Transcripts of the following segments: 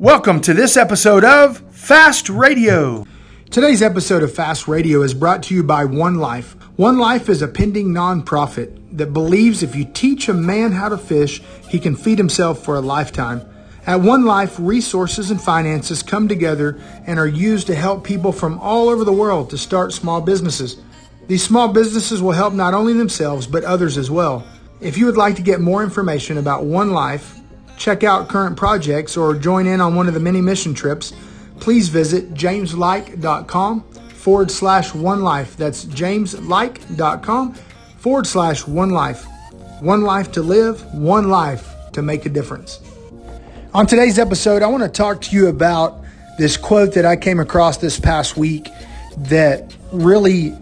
Welcome to this episode of Fast Radio. Today's episode of Fast Radio is brought to you by One Life. One Life is a pending nonprofit that believes if you teach a man how to fish, he can feed himself for a lifetime. At One Life, resources and finances come together and are used to help people from all over the world to start small businesses. These small businesses will help not only themselves, but others as well. If you would like to get more information about One Life, check out current projects, or join in on one of the many mission trips, please visit jameslike.com forward slash one life. That's jameslike.com forward slash one life. One life to live, one life to make a difference. On today's episode, I want to talk to you about this quote that I came across this past week that really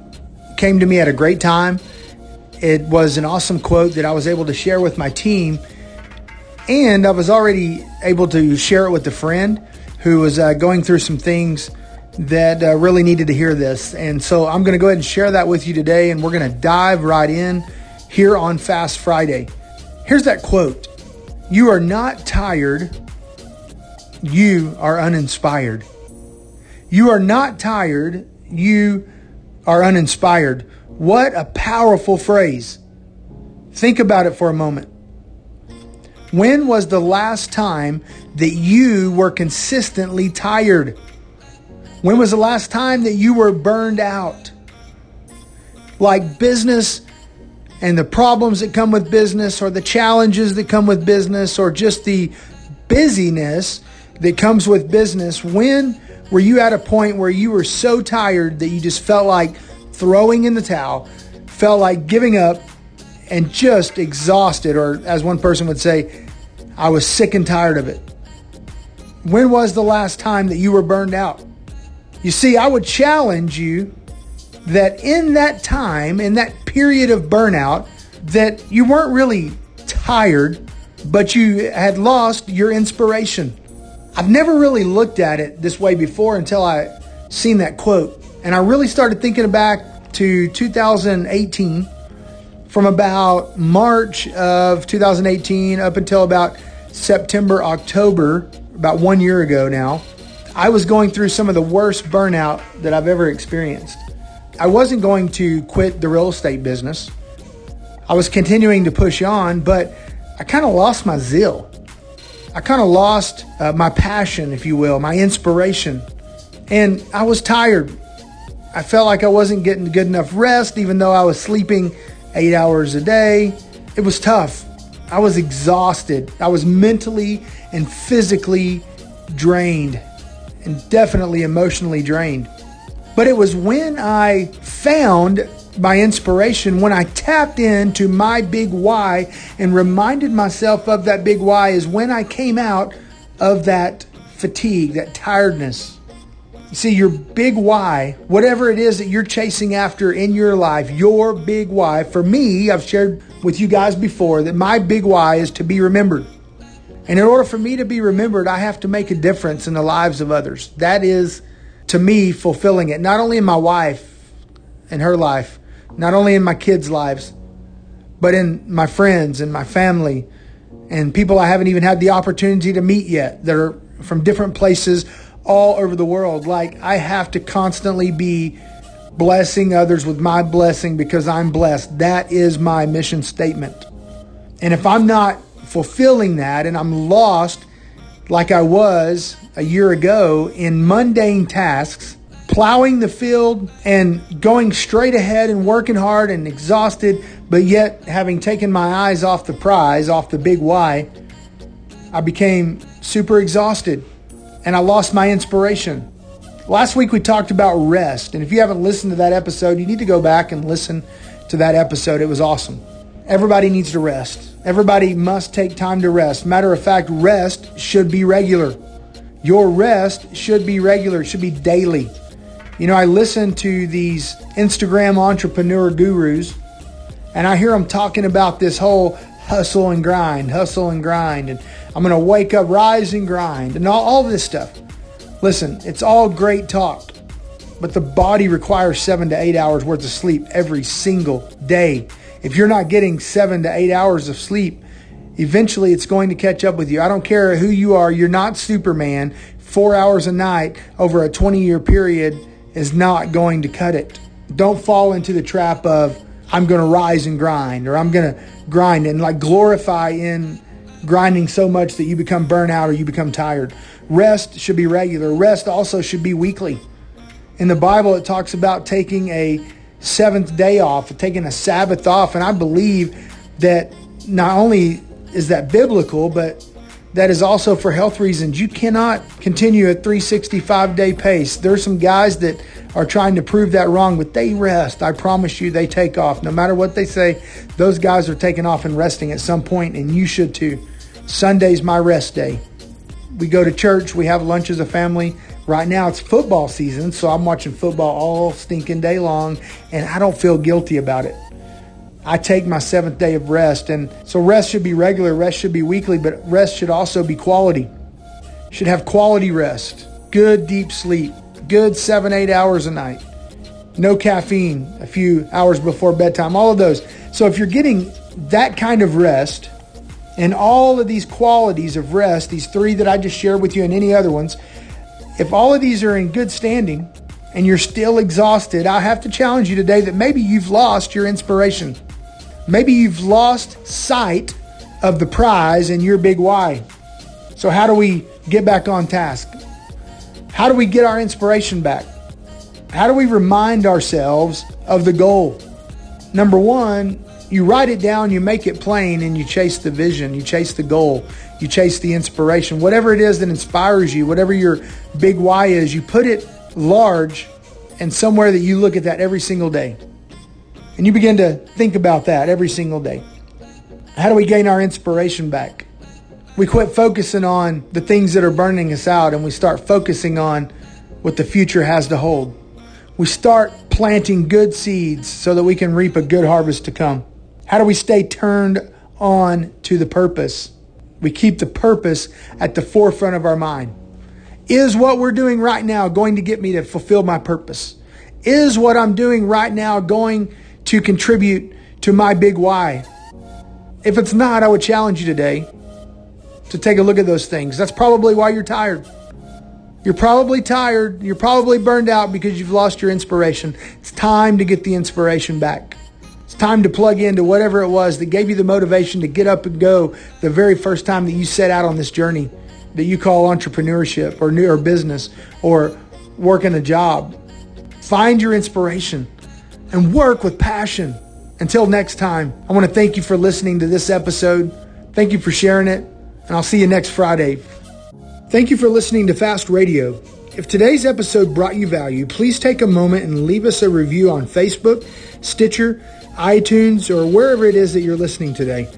came to me at a great time. It was an awesome quote that I was able to share with my team and I was already able to share it with a friend who was uh, going through some things that uh, really needed to hear this. And so I'm going to go ahead and share that with you today, and we're going to dive right in here on Fast Friday. Here's that quote You are not tired, you are uninspired. You are not tired, you are uninspired. What a powerful phrase. Think about it for a moment. When was the last time that you were consistently tired? When was the last time that you were burned out? Like business and the problems that come with business, or the challenges that come with business, or just the busyness that comes with business. When were you at a point where you were so tired that you just felt like throwing in the towel, felt like giving up, and just exhausted, or as one person would say, I was sick and tired of it. When was the last time that you were burned out? You see, I would challenge you that in that time, in that period of burnout, that you weren't really tired, but you had lost your inspiration. I've never really looked at it this way before until I seen that quote. And I really started thinking back to 2018 from about March of 2018 up until about September, October, about one year ago now, I was going through some of the worst burnout that I've ever experienced. I wasn't going to quit the real estate business. I was continuing to push on, but I kind of lost my zeal. I kind of lost uh, my passion, if you will, my inspiration. And I was tired. I felt like I wasn't getting good enough rest, even though I was sleeping eight hours a day. It was tough. I was exhausted. I was mentally and physically drained and definitely emotionally drained. But it was when I found my inspiration, when I tapped into my big why and reminded myself of that big why, is when I came out of that fatigue, that tiredness, See, your big why, whatever it is that you're chasing after in your life, your big why, for me, I've shared with you guys before that my big why is to be remembered. And in order for me to be remembered, I have to make a difference in the lives of others. That is, to me, fulfilling it, not only in my wife and her life, not only in my kids' lives, but in my friends and my family and people I haven't even had the opportunity to meet yet that are from different places all over the world. Like I have to constantly be blessing others with my blessing because I'm blessed. That is my mission statement. And if I'm not fulfilling that and I'm lost like I was a year ago in mundane tasks, plowing the field and going straight ahead and working hard and exhausted, but yet having taken my eyes off the prize, off the big why, I became super exhausted and I lost my inspiration. Last week we talked about rest, and if you haven't listened to that episode, you need to go back and listen to that episode. It was awesome. Everybody needs to rest. Everybody must take time to rest. Matter of fact, rest should be regular. Your rest should be regular, it should be daily. You know, I listen to these Instagram entrepreneur gurus, and I hear them talking about this whole hustle and grind, hustle and grind, and I'm going to wake up, rise and grind, and all, all this stuff. Listen, it's all great talk, but the body requires seven to eight hours worth of sleep every single day. If you're not getting seven to eight hours of sleep, Eventually, it's going to catch up with you. I don't care who you are, you're not Superman. Four hours a night over a 20 year period is not going to cut it. Don't fall into the trap of, I'm going to rise and grind, or I'm going to grind and like glorify in grinding so much that you become burnout or you become tired. Rest should be regular. Rest also should be weekly. In the Bible, it talks about taking a seventh day off, taking a Sabbath off. And I believe that not only is that biblical, but that is also for health reasons. You cannot continue a 365 day pace. There's some guys that are trying to prove that wrong, but they rest. I promise you, they take off. No matter what they say, those guys are taking off and resting at some point, and you should too. Sunday's my rest day. We go to church, we have lunch as a family. Right now it's football season, so I'm watching football all stinking day long, and I don't feel guilty about it. I take my seventh day of rest. And so rest should be regular, rest should be weekly, but rest should also be quality. Should have quality rest, good deep sleep, good seven, eight hours a night, no caffeine a few hours before bedtime, all of those. So if you're getting that kind of rest and all of these qualities of rest, these three that I just shared with you and any other ones, if all of these are in good standing and you're still exhausted, I have to challenge you today that maybe you've lost your inspiration. Maybe you've lost sight of the prize and your big why. So, how do we get back on task? How do we get our inspiration back? How do we remind ourselves of the goal? Number one, you write it down, you make it plain, and you chase the vision, you chase the goal, you chase the inspiration. Whatever it is that inspires you, whatever your big why is, you put it large and somewhere that you look at that every single day. And you begin to think about that every single day. How do we gain our inspiration back? We quit focusing on the things that are burning us out and we start focusing on what the future has to hold. We start planting good seeds so that we can reap a good harvest to come. How do we stay turned on to the purpose? We keep the purpose at the forefront of our mind. Is what we're doing right now going to get me to fulfill my purpose? Is what I'm doing right now going to contribute to my big why. If it's not, I would challenge you today to take a look at those things. That's probably why you're tired. You're probably tired. You're probably burned out because you've lost your inspiration. It's time to get the inspiration back. It's time to plug into whatever it was that gave you the motivation to get up and go the very first time that you set out on this journey that you call entrepreneurship or new or business or working a job. Find your inspiration and work with passion. Until next time, I want to thank you for listening to this episode. Thank you for sharing it, and I'll see you next Friday. Thank you for listening to Fast Radio. If today's episode brought you value, please take a moment and leave us a review on Facebook, Stitcher, iTunes, or wherever it is that you're listening today.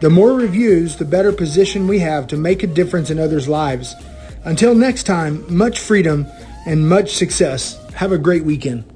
The more reviews, the better position we have to make a difference in others' lives. Until next time, much freedom and much success. Have a great weekend.